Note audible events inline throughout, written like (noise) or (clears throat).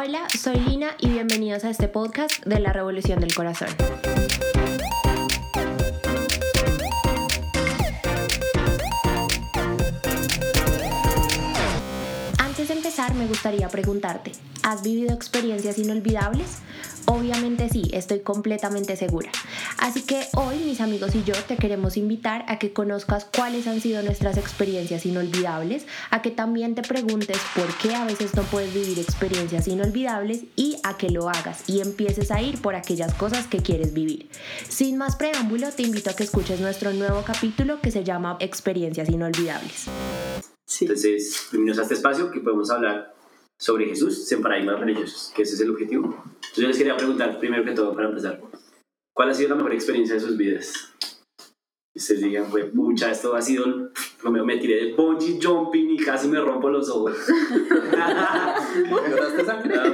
Hola, soy Lina y bienvenidos a este podcast de la Revolución del Corazón. Antes de empezar, me gustaría preguntarte, ¿has vivido experiencias inolvidables? Obviamente sí, estoy completamente segura. Así que hoy mis amigos y yo te queremos invitar a que conozcas cuáles han sido nuestras experiencias inolvidables, a que también te preguntes por qué a veces no puedes vivir experiencias inolvidables y a que lo hagas y empieces a ir por aquellas cosas que quieres vivir. Sin más preámbulo, te invito a que escuches nuestro nuevo capítulo que se llama Experiencias inolvidables. Entonces, bienvenidos a este espacio que podemos hablar sobre Jesús en paradigmas religiosos, que ese es el objetivo. Entonces yo les quería preguntar, primero que todo, para empezar, ¿cuál ha sido la mejor experiencia de sus vidas? Y ustedes digan, pues, pucha, esto ha sido, me, me tiré del bungee jumping y casi me rompo los ojos. (laughs)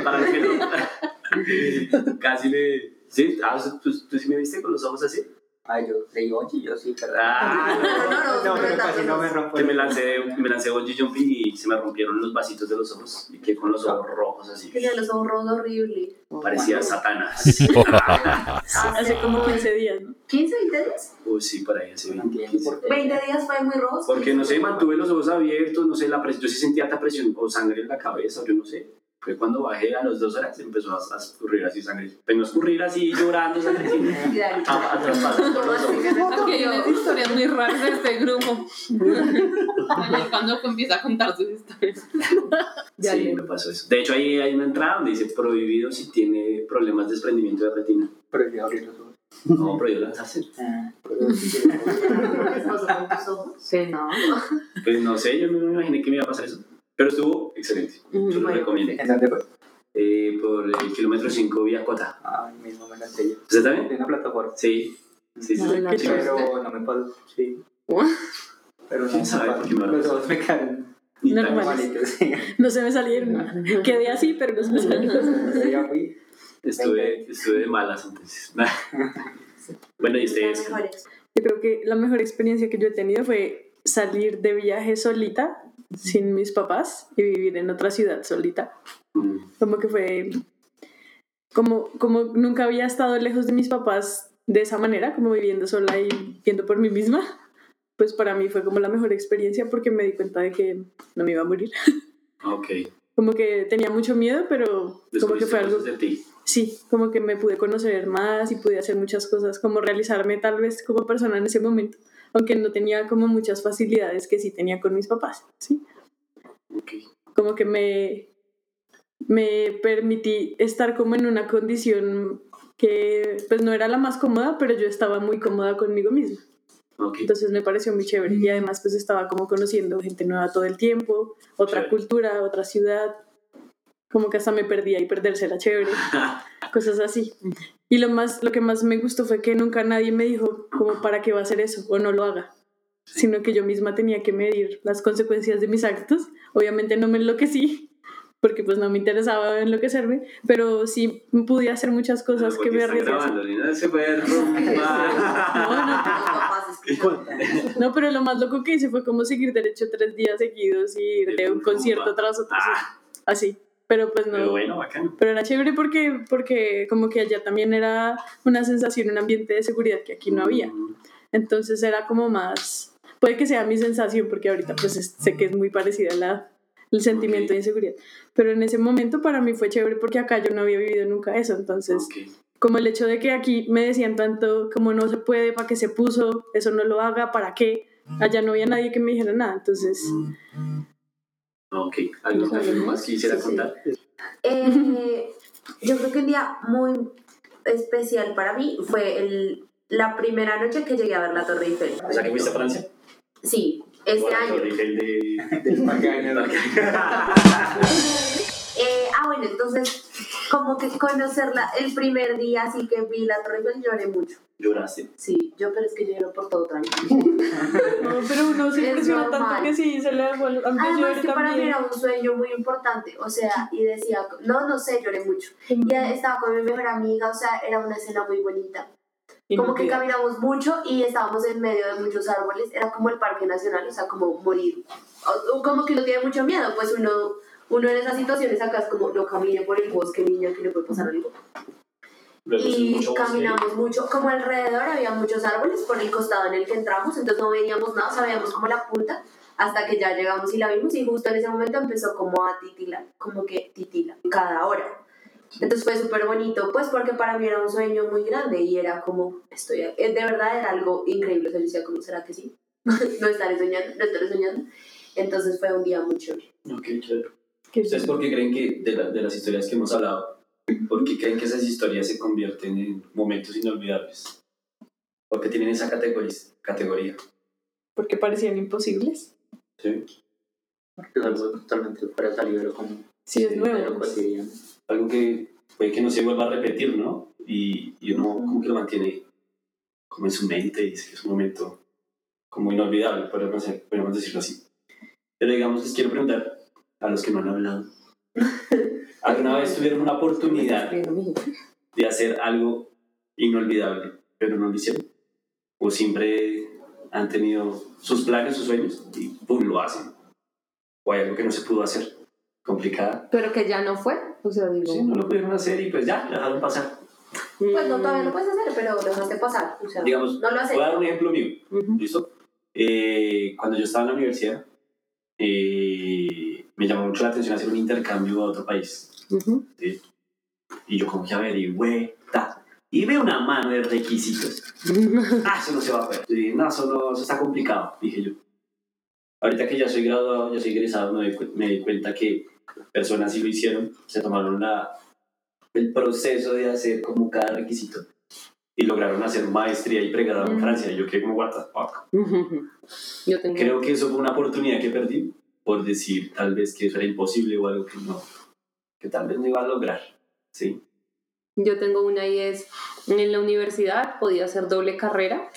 Para que no. (laughs) casi me... ¿Sí? Ah, ¿tú, ¿Tú sí me viste con los ojos así? Ay, yo leí oye, yo sí, pero... Ah, (laughs) No, no, no, No, pero casi no me rompo. que me lancé, me lancé bungee jumping y se me rompieron los vasitos de los ojos y quedé con los ojos rojos así. Tenía los ojos rojos horrible. Parecía Satanás. (laughs) Hace como 15 días, ¿no? ¿15, 20 días? Uy, sí, para ahí entiendo por qué. 20 días fue muy rojo. Porque no sé, mantuve los ojos abiertos, no sé, la presión, yo sí sentía alta presión o sangre en la cabeza, yo no sé. Fue cuando bajé a las dos horas empezó a, a escurrir así sangre. Pero no escurrir así llorando, sangre así. A, a traspasar por los ojos. Porque hay unas historias muy raras de este grupo. Cuando empieza a contar sus historias. Sí, me pasó eso. De hecho, ahí hay una entrada donde dice prohibido si tiene problemas de desprendimiento de retina. Prefiero abrir los ojos. No, prohibido lanzarse. Ah, pero sí, ¿Qué pasó con tus ojos? Sí, no. Pues no sé, yo no me imaginé que me iba a pasar eso. Pero estuvo excelente. Yo lo Bueno. recomiendo. ¿En dónde fue? Eh, por el kilómetro 5 vía Cota. Ah, mismo me lancé yo. ¿Usted también? De una plataforma. Sí. Sí, sí. No, sí. Pero no me pasó, sí. Pero no ¿Quién me sabe por qué me Los ojos me. No se me salieron. (laughs) Quedé así, pero no se me salieron. Estuve, estuve de malas entonces. (laughs) bueno, y ustedes. Yo creo que la mejor experiencia que yo he tenido fue salir de viaje solita, sin mis papás, y vivir en otra ciudad solita. Mm, Como que fue. Como, como nunca había estado lejos de mis papás de esa manera, como viviendo sola y viendo por mí misma, pues para mí fue como la mejor experiencia porque me di cuenta de que no me iba a morir. (laughs) Ok. Como que tenía mucho miedo, pero como que fue algo de ti. Sí, como que me pude conocer más y pude hacer muchas cosas, como realizarme tal vez como persona en ese momento, (laughs) aunque no tenía como muchas facilidades que sí tenía con mis papás, ¿sí? Ok. Como que me, me permití estar como en una condición que pues no era la más cómoda, pero yo estaba muy cómoda conmigo misma. Entonces me pareció muy chévere y además pues estaba como conociendo gente nueva todo el tiempo, otra Chévere. cultura, otra ciudad, como que hasta me perdía y perderse era chévere (laughs) cosas así. Y lo más lo que más me gustó fue que nunca nadie me dijo como para qué va a hacer eso o no lo haga, sino que yo misma tenía que medir las consecuencias de mis actos. Obviamente no me enloquecí porque pues no me interesaba enloquecerme, pero sí pude hacer muchas cosas que Porque me están arriesgué. a hacer. grabando, Lina, se puede romper. No, no. (laughs) No, pero lo más loco que hice fue como seguir derecho tres días seguidos y ir de un concierto tras otro, Ah, así. Pero pues no. pero bueno, bacano. Pero era chévere porque, porque como que allá también era una sensación, un ambiente de seguridad que aquí no había. Mm, Entonces era como más, puede que sea mi sensación porque ahorita pues es- sé que es muy parecida a la, el sentimiento de inseguridad. Pero en ese momento para mí fue chévere porque acá yo no había vivido nunca eso. Entonces como el hecho de que aquí me decían tanto como no se puede, para qué se puso, eso no lo haga, para qué. Allá no había nadie que me dijera nada. Entonces Ok. ¿Algo, algo más que quisiera Sí, sí. contar? Eh, yo creo que un día muy especial para mí fue el, la primera noche que llegué a ver la Torre Eiffel. O sea, que fuiste a Francia. Sí, este Por la año. Torre Eiffel de... (laughs) Del parque Año. Eh, ah, bueno, entonces, como que conocerla el primer día, así que vi la Torre Eiffel, lloré mucho. Lloraste. Sí, yo, pero es que lloro por todo tranquilo. (laughs) No, pero uno se Es impresiona tanto que sí, se le. A mí Además que para mí también. era un sueño muy importante, o sea, y decía, no, no sé, lloré mucho. Y estaba con mi mejor amiga, o sea, era una escena muy bonita. Y Como no que caminamos mucho y estábamos en medio de muchos árboles, era como el parque nacional, o sea, como morir. O como que uno tiene mucho miedo, pues uno uno en esas situaciones acá es como, no camine por el bosque, niña, que le puede pasar algo. Luego Y mucho caminamos mucho, como alrededor había muchos árboles por el costado en el que entramos, entonces no veíamos nada, sabíamos como la punta, hasta que ya llegamos y la vimos y justo en ese momento empezó como a titilar, como que titila cada hora. Entonces fue súper bonito, pues porque para mí era un sueño muy grande y era como, estoy, eh, de verdad era algo increíble, o sea, yo decía, ¿cómo será que sí? (laughs) no estaré soñando, no estaré soñando. Entonces fue un día muy chévere. Ok, chévere. Qué ¿Ustedes por qué creen que, de, la- de las historias que hemos hablado, por qué creen que esas historias se convierten en momentos inolvidables? Porque tienen esa categoría. categoría Porque parecían imposibles. ¿sí? Porque es algo totalmente fuera de salir como Sí, es lo nuevo. cotidiano. Algo que puede que no se vuelva a repetir, ¿no? Y, y uno como que lo mantiene como en su mente y dice que es un momento como inolvidable, podemos, podemos decirlo así. Pero digamos, les quiero preguntar a los que no han hablado. (laughs) ¿Alguna vez tuvieron una oportunidad de hacer algo inolvidable, pero no lo hicieron? ¿O siempre han tenido sus planes, sus sueños y ¡pum! lo hacen? ¿O hay algo que no se pudo hacer? ¿Complicada? Pero que ya no fue. O sea, digo. Sí, no lo pudieron hacer y pues ya, lo dejaron pasar. Pues no, todavía lo puedes hacer, pero lo dejaste pasar. O sea, Digamos, no lo haces. Voy a dar un ejemplo mío, Ujú. ¿listo? Eh, cuando yo estaba en la universidad, eh, me llamó mucho la atención hacer un intercambio a otro país. Ujú. ¿sí? Y yo como que averigüé, ta, y veo una mano de requisitos. (laughs) Ah, eso no se va a poder. Yo dije, no, eso, no, eso está complicado, dije yo. Ahorita que ya soy graduado, ya soy egresado, me di, me di cuenta que personas sí lo hicieron, se tomaron la, el proceso de hacer como cada requisito y lograron hacer maestría y pregrado en Mm. Francia. Y yo quedé como, what the fuck. Yo tengo. Creo que eso fue una oportunidad que perdí por decir tal vez que eso era imposible o algo que no, que tal vez no iba a lograr. Sí. Yo tengo una y es, en la universidad podía hacer doble carrera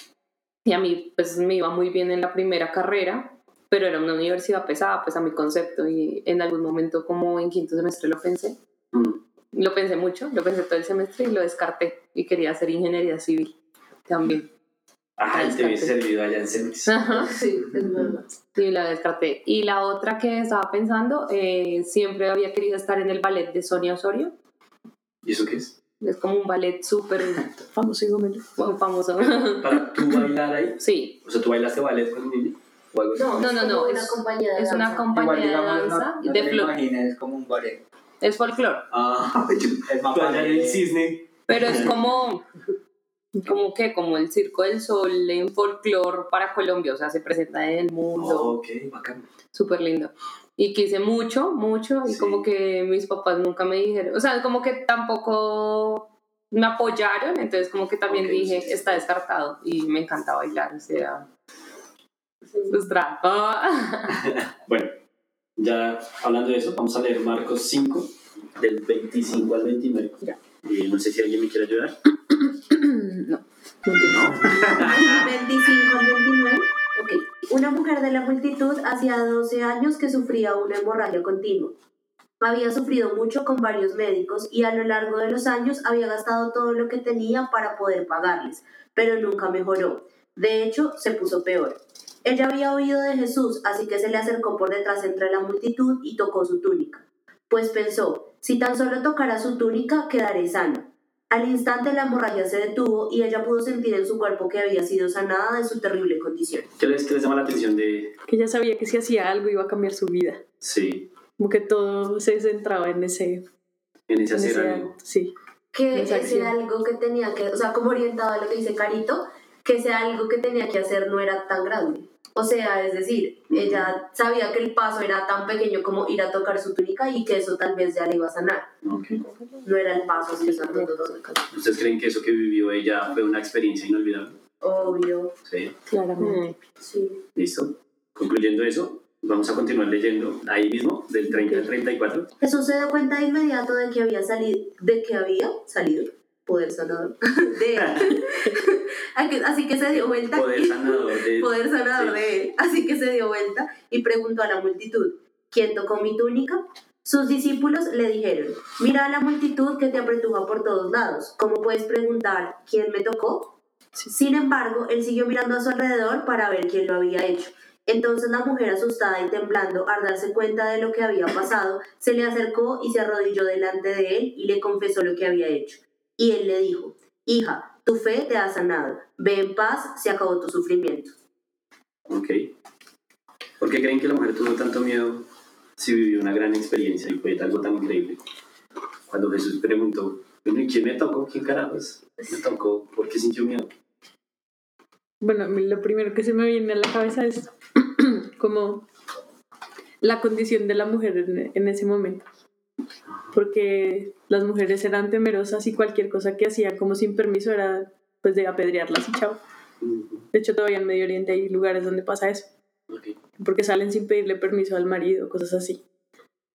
y a mí pues me iba muy bien en la primera carrera, pero era una universidad pesada pues a mi concepto y en algún momento como en quinto semestre lo pensé, Mm. lo pensé mucho, lo pensé todo el semestre y lo descarté y quería hacer ingeniería civil también. Ay, te hubiese servido allá en Cemex. Ajá. (laughs) Sí, es verdad. Sí, la descarté. Y la otra que estaba pensando, eh, siempre había querido estar en el ballet de Sonia Osorio. ¿Y eso qué es? Es como un ballet súper (laughs) Famoso y famoso. ¿Para tú bailar ahí? Sí, O sea, ¿tú bailaste ballet con niño? ¿O algo así? No, No, es no, no, una es- compañía de es una danza. compañía Igual, de danza no, no de te es como un ballet. Es folclore, Ah, (laughs) Es más tú allá en el ballet. cisne. pero es como, como que, como el Circo del Sol en folclore para Colombia, o sea, se presenta en el mundo, Oh, ok, bacán. súper lindo. Y quise mucho, mucho, y Sí. como que mis papás nunca me dijeron, o sea, como que tampoco me apoyaron, entonces como que también Ok, dije, sí, sí. está descartado, y me encanta bailar, o sea, frustrada. (laughs) (laughs) Bueno, ya hablando de eso, vamos a leer Marcos 5, del 25 al 29. Ya. Y no sé si alguien me quiere ayudar. No. No. 25 al 29. Ok. Una mujer de la multitud hacía 12 años que sufría una hemorragia continua. Había sufrido mucho con varios médicos y a lo largo de los años había gastado todo lo que tenía para poder pagarles, pero nunca mejoró. De hecho, se puso peor. Ella había oído de Jesús, así que se le acercó por detrás entre la multitud y tocó su túnica. Pues pensó, si tan solo tocara su túnica, quedaré sana. Al instante la hemorragia se detuvo y ella pudo sentir en su cuerpo que había sido sanada de su terrible condición. ¿Qué les, qué les llama la atención de...? Que ella sabía que si hacía algo iba a cambiar su vida. Sí, Como que todo se centraba en ese, en ese en hacer ese algo. Sí. Que ese algo que tenía que, o sea, como orientado a lo que dice Carito, que ese algo que tenía que hacer no era tan grande. O sea, es decir, ella sabía que el paso era tan pequeño como ir a tocar su túnica y que eso tal vez ya le iba a sanar. Ok. No era el paso, así, o sea, no, no, no, no. ¿Ustedes creen que eso que vivió ella fue una experiencia inolvidable? Obvio, Sí. Claramente. sí. ¿Listo? Concluyendo eso, vamos a continuar leyendo ahí mismo, del 30 al 34. Jesús se dio cuenta de inmediato de que había salido, de que había salido poder sanador (laughs) de él. (laughs) Así que se dio vuelta Poder (laughs) sanador de... poder sanador Sí. de él. Así que se dio vuelta y preguntó a la multitud, ¿quién tocó mi túnica? Sus discípulos le dijeron, mira a la multitud que te apretuja por todos lados. ¿Cómo puedes preguntar quién me tocó? Sí. Sin embargo, él siguió mirando a su alrededor para ver quién lo había hecho. Entonces la mujer asustada y temblando, al darse cuenta de lo que había pasado, se le acercó y se arrodilló delante de él y le confesó lo que había hecho. Y él le dijo, Hija, tu fe te ha sanado, ve en paz, se acabó tu sufrimiento. Ok. ¿Por qué creen que la mujer tuvo tanto miedo si vivió una gran experiencia y fue algo tan increíble? Cuando Jesús preguntó, bueno, ¿y quién me tocó? ¿Quién carajos me tocó? ¿Por qué sintió miedo? Bueno, a mí lo primero que se me viene a la cabeza es (clears throat) como la condición de la mujer en ese momento. Porque las mujeres eran temerosas y cualquier cosa que hacían como sin permiso era pues de apedrearlas y chao. De hecho, todavía en Medio Oriente hay lugares donde pasa eso. Ok. porque salen sin pedirle permiso al marido, cosas así.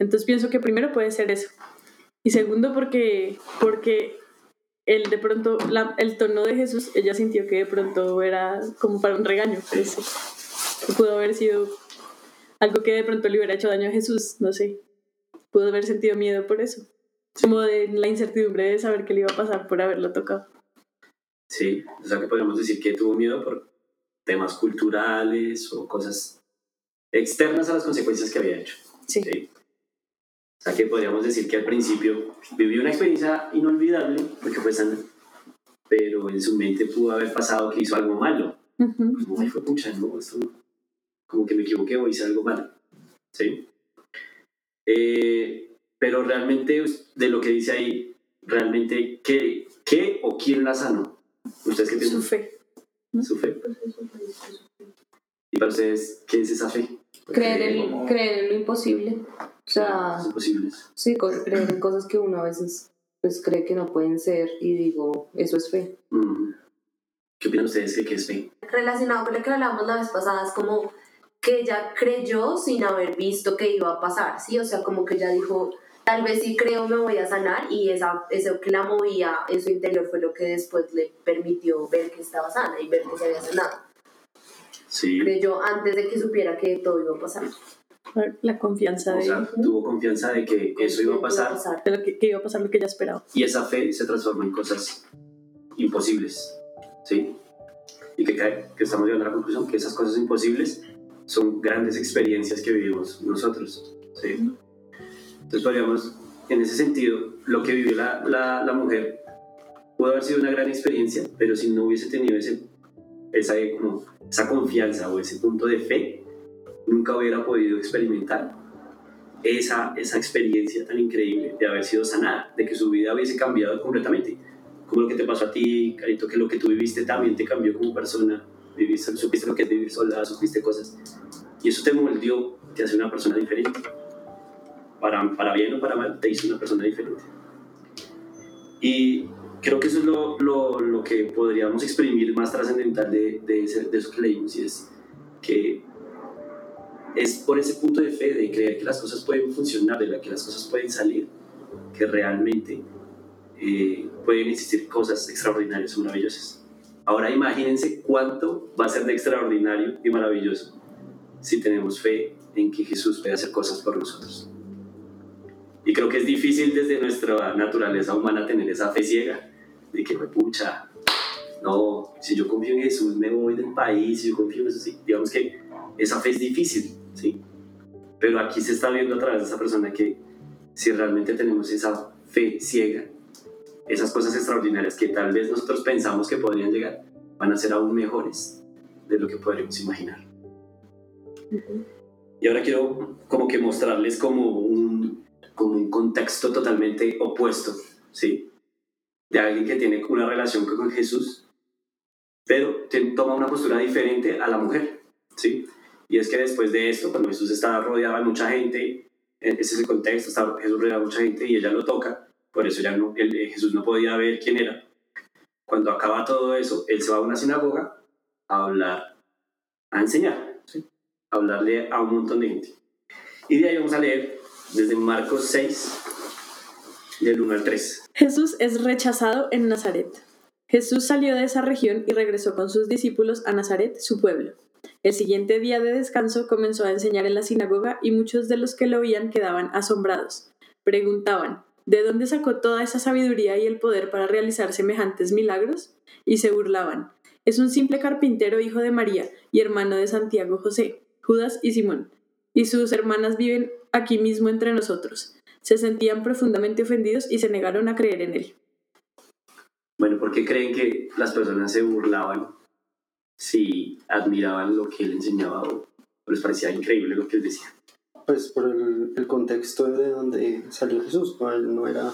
Entonces pienso que primero puede ser eso. Y segundo porque, porque él de pronto, la- el tono de Jesús, ella sintió que de pronto era como para un regaño. parece. Que pudo haber sido algo que de pronto le hubiera hecho daño a Jesús, no sé. Pudo haber sentido miedo por eso. Como de la incertidumbre de saber qué le iba a pasar por haberlo tocado. Sí, o sea que podríamos decir que tuvo miedo por temas culturales o cosas externas a las consecuencias que había hecho. Sí. Sí. O sea que podríamos decir que al principio vivió una experiencia inolvidable porque fue sana, pero en su mente pudo haber pasado que hizo algo malo. Ujú. Como, ay, fue pucha, no, esto como que me equivoqué o hice algo malo. ¿Sí? Eh, pero realmente, de lo que dice ahí, realmente, ¿qué, qué o quién la sanó? ¿Ustedes qué Su piensan? fe. Su fe. ¿Y para ustedes qué es esa fe? Creer en, como- creer en lo imposible. O sea, sí, creer en cosas que uno a veces pues cree que no pueden ser y digo, eso es fe. Mm. ¿Qué opinan ustedes que qué es fe? Relacionado con lo que hablamos la vez pasada, es como que ella creyó sin haber visto que iba a pasar, ¿sí? O sea, como que ella dijo, tal vez si creo me voy a sanar y esa, eso que la movía en su interior fue lo que después le permitió ver que estaba sana y ver que se había sanado. Sí. Creyó antes de que supiera que todo iba a pasar. La confianza O de, sea, tuvo confianza de que eso iba a pasar de lo que, que iba a pasar lo que ella esperaba. y esa fe se transforma en cosas imposibles. ¿Sí? Y que, cae- que estamos llegando a la conclusión que esas cosas imposibles son grandes experiencias que vivimos nosotros. ¿sí? Entonces podríamos, en ese sentido, lo que vivió la, la, la mujer pudo haber sido una gran experiencia, pero si no hubiese tenido ese, esa, como, esa confianza o ese punto de fe, nunca hubiera podido experimentar esa, esa experiencia tan increíble de haber sido sanada, de que su vida hubiese cambiado completamente. Como lo que te pasó a ti, Carito, que lo que tú viviste también te cambió como persona, viviste, supiste lo que es vivir sola, supiste cosas, y eso te moldeó, te hace una persona diferente. Para, para bien o para mal, te hizo una persona diferente. Y creo que eso es lo, lo, lo que podríamos exprimir más trascendental de, de, ese- de eso que leímos, y es que es por ese punto de fe, de creer que las cosas pueden funcionar, de que las cosas pueden salir, que realmente eh, pueden existir cosas extraordinarias maravillosas. Ahora imagínense cuánto va a ser de extraordinario y maravilloso si tenemos fe en que Jesús puede hacer cosas por nosotros. Y creo que es difícil desde nuestra naturaleza humana tener esa fe ciega de que, pucha, no, si yo confío en Jesús me voy del país, si yo confío en eso, sí, digamos que esa fe es difícil, ¿sí? Pero aquí se está viendo a través de esa persona que si realmente tenemos esa fe ciega, esas cosas extraordinarias que tal vez nosotros pensamos que podrían llegar, van a ser aún mejores de lo que podríamos imaginar. Y ahora quiero como que mostrarles como un, como un contexto totalmente opuesto, ¿sí? De alguien que tiene una relación con Jesús, pero toma una postura diferente a la mujer, ¿sí? Y es que después de esto, cuando Jesús está rodeado de mucha gente, ese es el contexto, está Jesús rodeado de mucha gente y ella lo toca, por eso ya no, él- eh, Jesús no podía ver quién era. Cuando acaba todo eso, él se va a una sinagoga a hablar, a enseñar, ¿sí? a hablarle a un montón de gente. Y de ahí vamos a leer desde Marcos 6, del 1 al 3. Jesús es rechazado en Nazaret. Jesús salió de esa región y regresó con sus discípulos a Nazaret, su pueblo. El siguiente día de descanso comenzó a enseñar en la sinagoga y muchos de los que lo oían quedaban asombrados. Preguntaban, ¿de dónde sacó toda esa sabiduría y el poder para realizar semejantes milagros? Y se burlaban. Es un simple carpintero hijo de María y hermano de Santiago José, Judas y Simón, y sus hermanas viven aquí mismo entre nosotros. Se sentían profundamente ofendidos y se negaron a creer en él. Bueno, ¿por qué creen que las personas se burlaban si admiraban lo que él enseñaba o les parecía increíble lo que él decía? Pues por el, el contexto de donde salió Jesús, ¿no? Él no era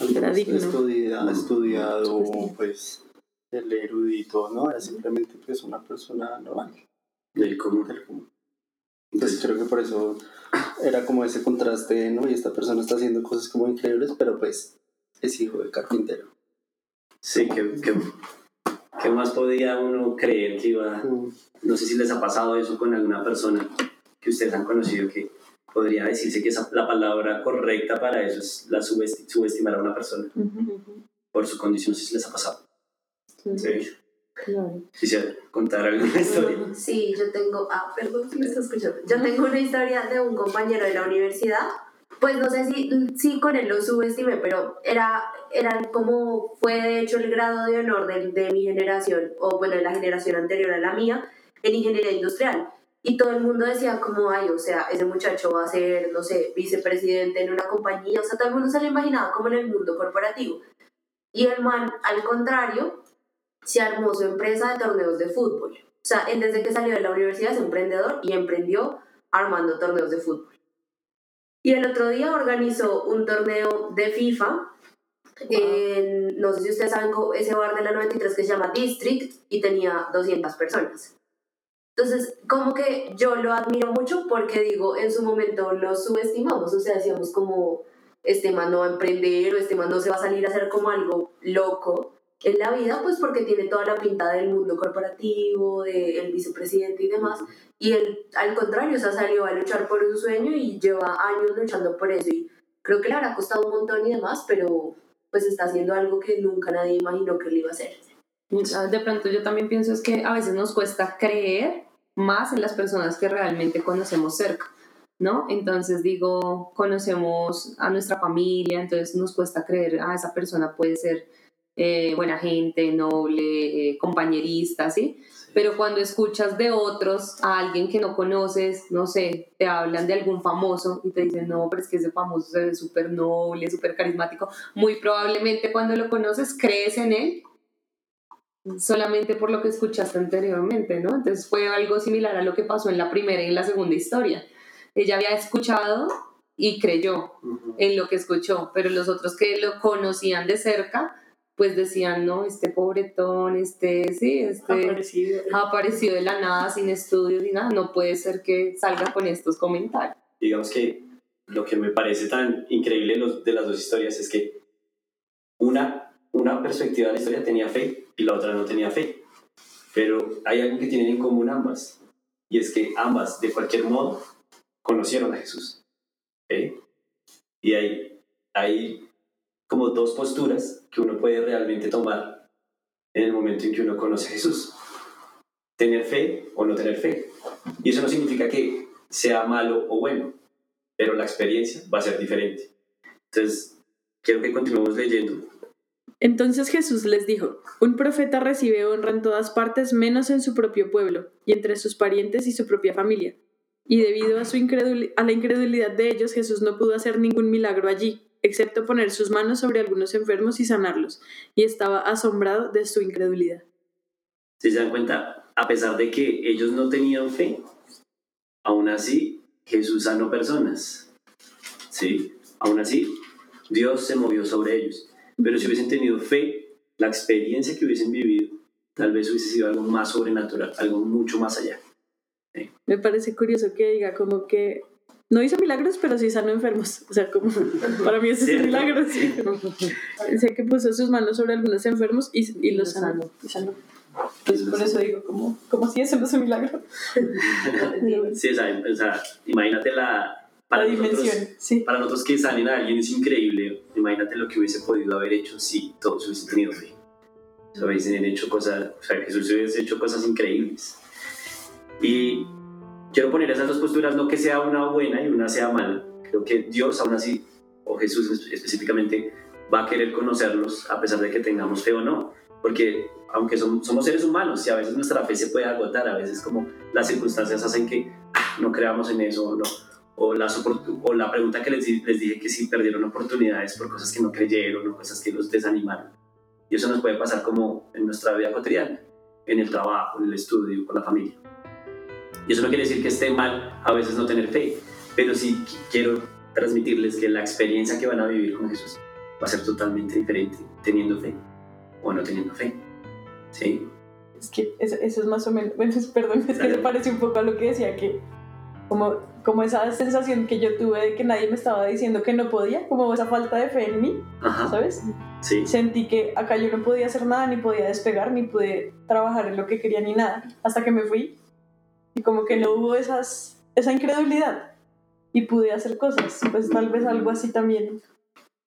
Era digno. estudia- estudiado, Supuestamente. pues el erudito, ¿no? Era simplemente pues una persona normal, Del común. del común. Entonces creo que por eso era como ese contraste, ¿no? Y esta persona está haciendo cosas como increíbles, pero pues es hijo de carpintero. Sí, ¿qué, qué, qué más podía uno creer que iba Mm. No sé si les ha pasado eso con alguna persona que ustedes han conocido que podría decirse que esa, la palabra correcta para eso es la subesti- subestimar a una persona por su condición. Si les ha pasado. Sí. Claro. Quisiera contar alguna historia. Sí, yo tengo, ah, perdón si me está escuchando. Yo tengo una historia de un compañero de la universidad. Pues no sé si, si con él lo subestimé, pero era, era como fue de hecho el grado de honor de, de mi generación, o bueno, de la generación anterior a la mía, en ingeniería industrial. Y todo el mundo decía como, ay, o sea, ese muchacho va a ser, no sé, vicepresidente en una compañía. O sea, todo el mundo se lo imaginaba como en el mundo corporativo. Y el man, al contrario, se armó su empresa de torneos de fútbol. O sea, él desde que salió de la universidad es emprendedor y emprendió armando torneos de fútbol. Y el otro día organizó un torneo de FIFA en, no sé si ustedes saben, ese bar de la 93 que se llama District y tenía 200 personas. Entonces, como que yo lo admiro mucho porque digo, en su momento lo subestimamos, o sea, decíamos como, este man no va a emprender o este man no se va a salir a hacer como algo loco en la vida, pues porque tiene toda la pinta del mundo corporativo, del vicepresidente y demás. Y él, al contrario, o sea, salió a luchar por un sueño y lleva años luchando por eso. Y creo que le habrá costado un montón y demás, pero pues está haciendo algo que nunca nadie imaginó que él iba a hacer. De pronto yo también pienso es que a veces nos cuesta creer más en las personas que realmente conocemos cerca, ¿no? Entonces digo, conocemos a nuestra familia, entonces nos cuesta creer, ah, esa persona puede ser eh, buena gente, noble, eh, compañerista, ¿sí? Pero cuando escuchas de otros a alguien que no conoces, no sé, te hablan de algún famoso y te dicen, no, pero es que ese famoso se ve súper noble, súper carismático, muy probablemente cuando lo conoces crees en él solamente por lo que escuchaste anteriormente, ¿no? Entonces fue algo similar a lo que pasó en la primera y en la segunda historia. Ella había escuchado y creyó en lo que escuchó, pero los otros que lo conocían de cerca, pues decían, no, este pobretón, este, sí, este Aparecido. ha aparecido de la nada, sin estudios ni nada, no puede ser que salga con estos comentarios. Digamos que lo que me parece tan increíble de las dos historias es que una, una perspectiva de la historia tenía fe y la otra no tenía fe. Pero hay algo que tienen en común ambas, y es que ambas, de cualquier modo, conocieron a Jesús. ¿ok? Y hay, hay como dos posturas que uno puede realmente tomar en el momento en que uno conoce a Jesús. Tener fe o no tener fe. Y eso no significa que sea malo o bueno, pero la experiencia va a ser diferente. Entonces, quiero que continuemos leyendo. Entonces Jesús les dijo, un profeta recibe honra en todas partes menos en su propio pueblo y entre sus parientes y su propia familia. Y debido a, su la incredulidad de ellos, Jesús no pudo hacer ningún milagro allí, excepto poner sus manos sobre algunos enfermos y sanarlos, y estaba asombrado de su incredulidad. Si se dan cuenta, a pesar de que ellos no tenían fe, aún así Jesús sanó personas. ¿Sí? Aún así, Dios se movió sobre ellos. Pero si hubiesen tenido fe, la experiencia que hubiesen vivido tal vez hubiese sido algo más sobrenatural, algo mucho más allá. Me parece curioso que diga como que no hizo milagros, pero sí sanó enfermos. O sea, como (laughs) para mí eso es un milagro. Sí. Sé que puso sus manos sobre algunos enfermos y, y los sanó. Y sanó. Entonces, por eso digo, como, como si eso no es un milagro. (laughs) Sí, o sea, o sea, imagínate la... La nosotros- dimensión, sí. Para nosotros que salen a alguien es increíble. Imagínate lo que hubiese podido haber hecho si todos hubiesen tenido fe. O sea, hecho cosas, o sea, Jesús hubiese hecho cosas increíbles. Y quiero poner esas dos posturas, no que sea una buena y una sea mala. Creo que Dios, aún así, o Jesús espe- específicamente, va a querer conocerlos a pesar de que tengamos fe o no. porque aunque som- somos seres humanos y a veces nuestra fe se puede agotar, a veces como las circunstancias hacen que ah, no creamos en eso o no. O, las o la pregunta que les, les dije que si perdieron oportunidades por cosas que no creyeron o cosas que los desanimaron. Y eso nos puede pasar como en nuestra vida cotidiana, en el trabajo, en el estudio, con la familia. Y eso no quiere decir que esté mal a veces no tener fe, pero sí qu- quiero transmitirles que la experiencia que van a vivir con Jesús va a ser totalmente diferente teniendo fe o no teniendo fe. ¿Sí? Es que eso, eso es más o menos, (laughs) perdón, es que se parece un poco a lo que decía, que como, como esa sensación que yo tuve de que nadie me estaba diciendo que no podía, como esa falta de fe en mí, Ajá. ¿sabes? Sí. Sentí que acá yo no podía hacer nada, ni podía despegar, ni pude trabajar en lo que quería, ni nada, hasta que me fui. Y como que no hubo esas, esa incredulidad. Y pude hacer cosas. Pues tal vez algo así también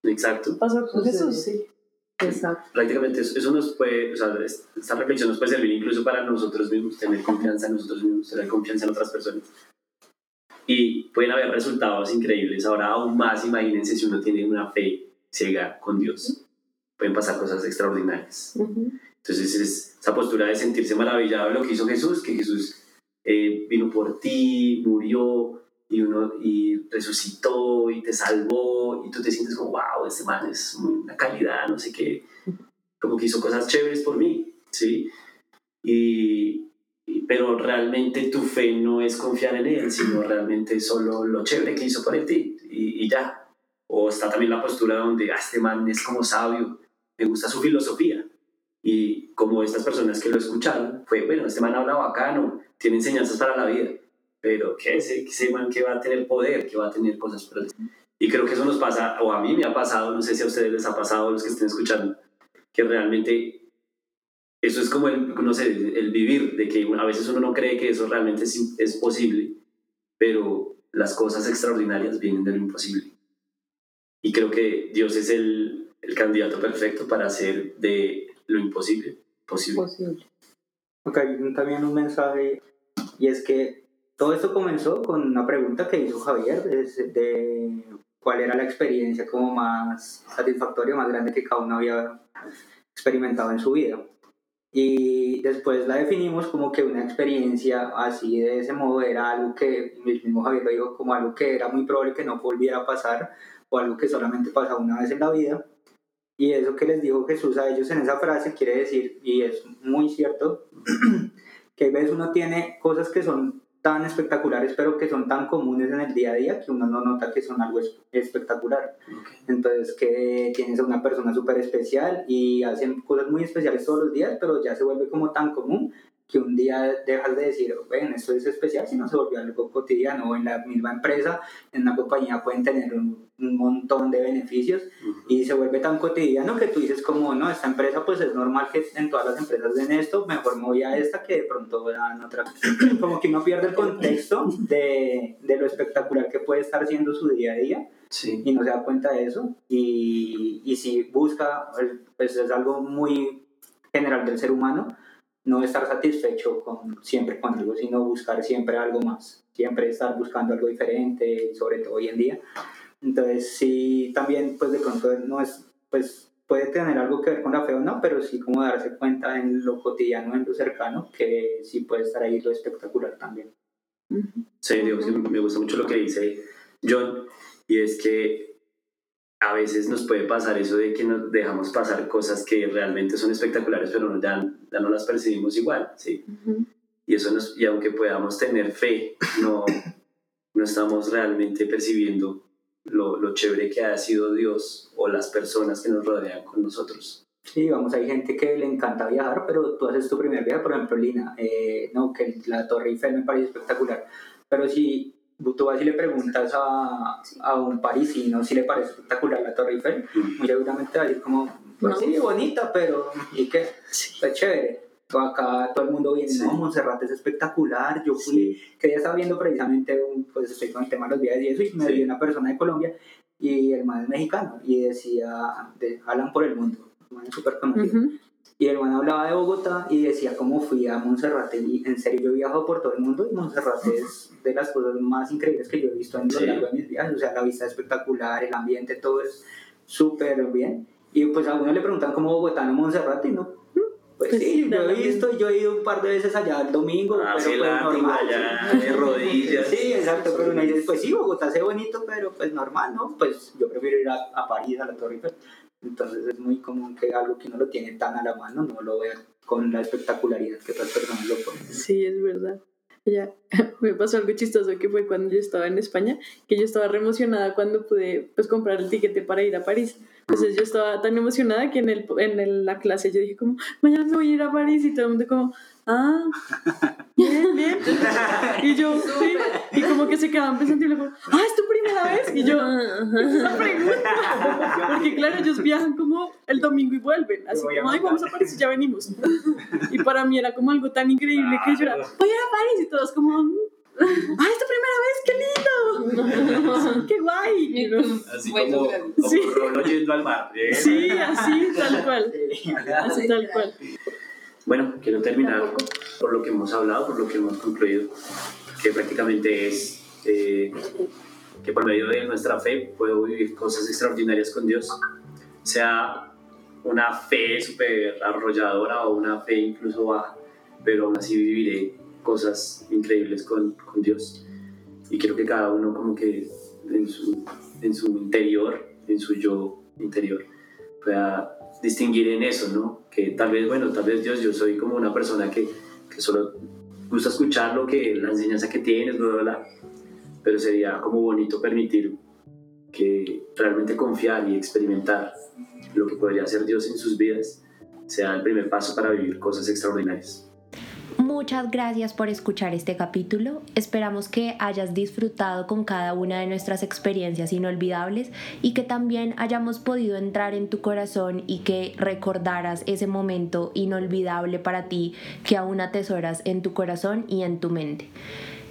Exacto. pasó con. Jesús, sí. Exacto. Prácticamente eso, eso nos puede, o sea, es- esta reflexión nos puede servir incluso para nosotros mismos, tener confianza en nosotros mismos, tener confianza en otras personas. Y pueden haber resultados increíbles. Ahora aún más, imagínense si uno tiene una fe ciega con Dios. Pueden pasar cosas extraordinarias. Entonces es esa postura de sentirse maravillado de lo que hizo Jesús, que Jesús eh, vino por ti, murió y, uno, y resucitó y te salvó y tú te sientes como, wow, este man es una calidad, no sé qué, como que hizo cosas chéveres por mí, ¿sí? Y, pero realmente tu fe no es confiar en él, sino realmente solo lo chévere que hizo por ti y, y ya. O está también la postura donde, ah, este man es como sabio, me gusta su filosofía. Y como estas personas que lo escucharon, fue, bueno, este man habla bacano, tiene enseñanzas para la vida, pero ¿qué es ese man que va a tener poder, que va a tener cosas él? Y creo que eso nos pasa, o a mí me ha pasado, no sé si a ustedes les ha pasado, los que estén escuchando, que realmente eso es como el, no sé, el vivir, de que a veces uno no cree que eso realmente es, es posible, pero las cosas extraordinarias vienen de lo imposible. Y creo que Dios es el, el candidato perfecto para hacer de lo imposible posible. Posible. Un- también un mensaje y es que todo esto comenzó con una pregunta que hizo Javier de, de cuál era la experiencia como más satisfactoria, más grande que cada uno había experimentado en su vida. Y después la definimos como que una experiencia así de ese modo era algo que, el mismo Javier lo dijo, como algo que era muy probable que no volviera a pasar o algo que solamente pasa una vez en la vida. Y eso que les dijo Jesús a ellos en esa frase quiere decir, y es muy cierto, (clears throat) que a veces uno tiene cosas que son tan espectaculares, pero que son tan comunes en el día a día que uno no nota que son algo es- espectacular. Entonces, que tienes a una persona súper especial y hacen cosas muy especiales todos los días, pero ya se vuelve como tan común que un día dejas de decir, ven, esto es especial, sino se volvió algo cotidiano. O en la misma empresa, en una compañía pueden tener un, un montón de beneficios y se vuelve tan cotidiano que tú dices como, no, esta empresa pues es normal que en todas las empresas den esto, mejor me voy a esta que de pronto dan otra. (clears throat) como que uno pierde el contexto de, de lo espectacular que puede estar siendo su día a día Sí. y no se da cuenta de eso y, y si busca, pues es algo muy general del ser humano, no estar satisfecho con, siempre con algo, sino buscar siempre algo más, siempre estar buscando algo diferente, sobre todo hoy en día. Entonces sí, también pues de pronto no es, pues puede tener algo que ver con la fe o no, pero sí como darse cuenta en lo cotidiano, en lo cercano, que sí puede estar ahí lo espectacular también. Sí, sí, me gusta mucho lo que dice John, y es que a veces nos puede pasar eso de que nos dejamos pasar cosas que realmente son espectaculares, pero no- ya, ya no las percibimos igual, ¿sí? Y, eso nos, y aunque podamos tener fe, no, no estamos realmente percibiendo lo, lo chévere que ha sido Dios o las personas que nos rodean con nosotros. Sí, vamos, hay gente que le encanta viajar, pero tú haces tu primer viaje, por ejemplo, Lina, eh, no, que la Torre Eiffel me parece espectacular, pero si tú vas y le preguntas a, a un parisino si le parece espectacular la Torre Eiffel, muy seguramente va a decir como, pues No. sí, bonita, pero ¿y qué? Está chévere. Acá todo el mundo viene, Sí. no, Monserrate es espectacular, yo fui, que ya estaba viendo precisamente, un, pues estoy con el tema de los viajes y eso, y me Sí. vi una persona de Colombia, y el man es mexicano, y decía, de, hablan por el mundo, el man es súper conocido. Ujú. Y el man hablaba de Bogotá y decía cómo fui a Monserrate. Y en serio, yo he viajado por todo el mundo y Monserrate es de las cosas más increíbles que yo he visto en lo Sí. largo de mis viajes. O sea, la vista es espectacular, el ambiente, todo es súper bien. Y pues a uno le preguntan cómo bogotano Monserrate y no, Pues, Pues sí, sí, yo lo he visto, yo he ido un par de veces allá el domingo, Hace pero pues normal. allá, (laughs) de rodillas. Sí, exacto, pero uno dice, pues sí, Bogotá se ve bonito, pero pues normal, ¿no? Pues yo prefiero ir a, a París, a la Torre Eiffel. Entonces es muy común que algo que uno lo tiene tan a la mano no lo vea con la espectacularidad que otras personas lo ponen. Sí, es verdad. Ya, (laughs) me pasó algo chistoso que fue cuando yo estaba en España, que yo estaba re emocionada cuando pude pues comprar el tiquete para ir a París. Entonces yo estaba tan emocionada que en, el, en la clase yo dije como, mañana voy a ir a París y todo el mundo como, ah, (laughs) bien, bien. Y yo, sí, y como que se quedaban pensando y luego, ah, ¿es tu primera vez? Y yo, esa pregunta. Porque claro, ellos viajan como el domingo y vuelven. Así como, ay, vamos a París y ya venimos. Y para mí era como algo tan increíble que yo era, voy a ir a París y todos como, "Mm, ¡ay, es tu primera vez! ¡Qué lindo! (laughs) ¡Qué guay! Así Bueno, como, como Sí. Rolo yendo al mar. ¿eh? Sí, así, tal cual. (laughs) Así, tal cual. Bueno, quiero terminar por lo que hemos hablado, por lo que hemos concluido, que prácticamente es eh, que por medio de nuestra fe puedo vivir cosas extraordinarias con Dios, sea una fe súper arrolladora o una fe incluso baja, pero aún así viviré cosas increíbles con, con Dios. Y quiero que cada uno como que en su, en su interior, en su yo interior, pueda distinguir en eso, ¿no? Que tal vez, bueno, tal vez Dios, yo soy como una persona que, solo gusta escuchar lo que, la enseñanza que tienes, bla, bla, pero sería como bonito permitir que realmente confiar y experimentar lo que podría hacer Dios en sus vidas sea el primer paso para vivir cosas extraordinarias. Muchas gracias por escuchar este capítulo. Esperamos que hayas disfrutado con cada una de nuestras experiencias inolvidables y que también hayamos podido entrar en tu corazón y que recordaras ese momento inolvidable para ti que aún atesoras en tu corazón y en tu mente.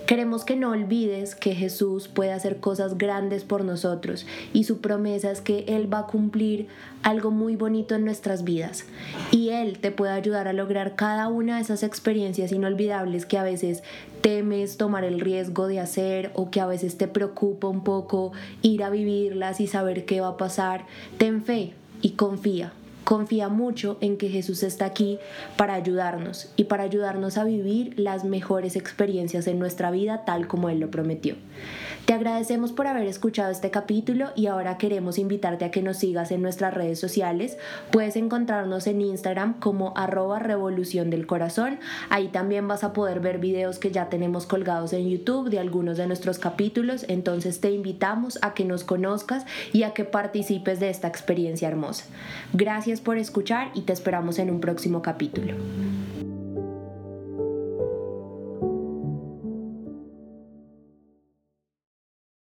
Queremos que no olvides que Jesús puede hacer cosas grandes por nosotros y su promesa es que Él va a cumplir algo muy bonito en nuestras vidas y Él te puede ayudar a lograr cada una de esas experiencias inolvidables que a veces temes tomar el riesgo de hacer o que a veces te preocupa un poco ir a vivirlas y saber qué va a pasar. Ten fe y confía. Confía mucho en que Jesús está aquí para ayudarnos y para ayudarnos a vivir las mejores experiencias en nuestra vida tal como Él lo prometió. Te agradecemos por haber escuchado este capítulo y ahora queremos invitarte a que nos sigas en nuestras redes sociales. Puedes encontrarnos en Instagram como arroba revolución del corazón. Ahí también vas a poder ver videos que ya tenemos colgados en YouTube de algunos de nuestros capítulos. Entonces te invitamos a que nos conozcas y a que participes de esta experiencia hermosa. Gracias por escuchar y te esperamos en un próximo capítulo.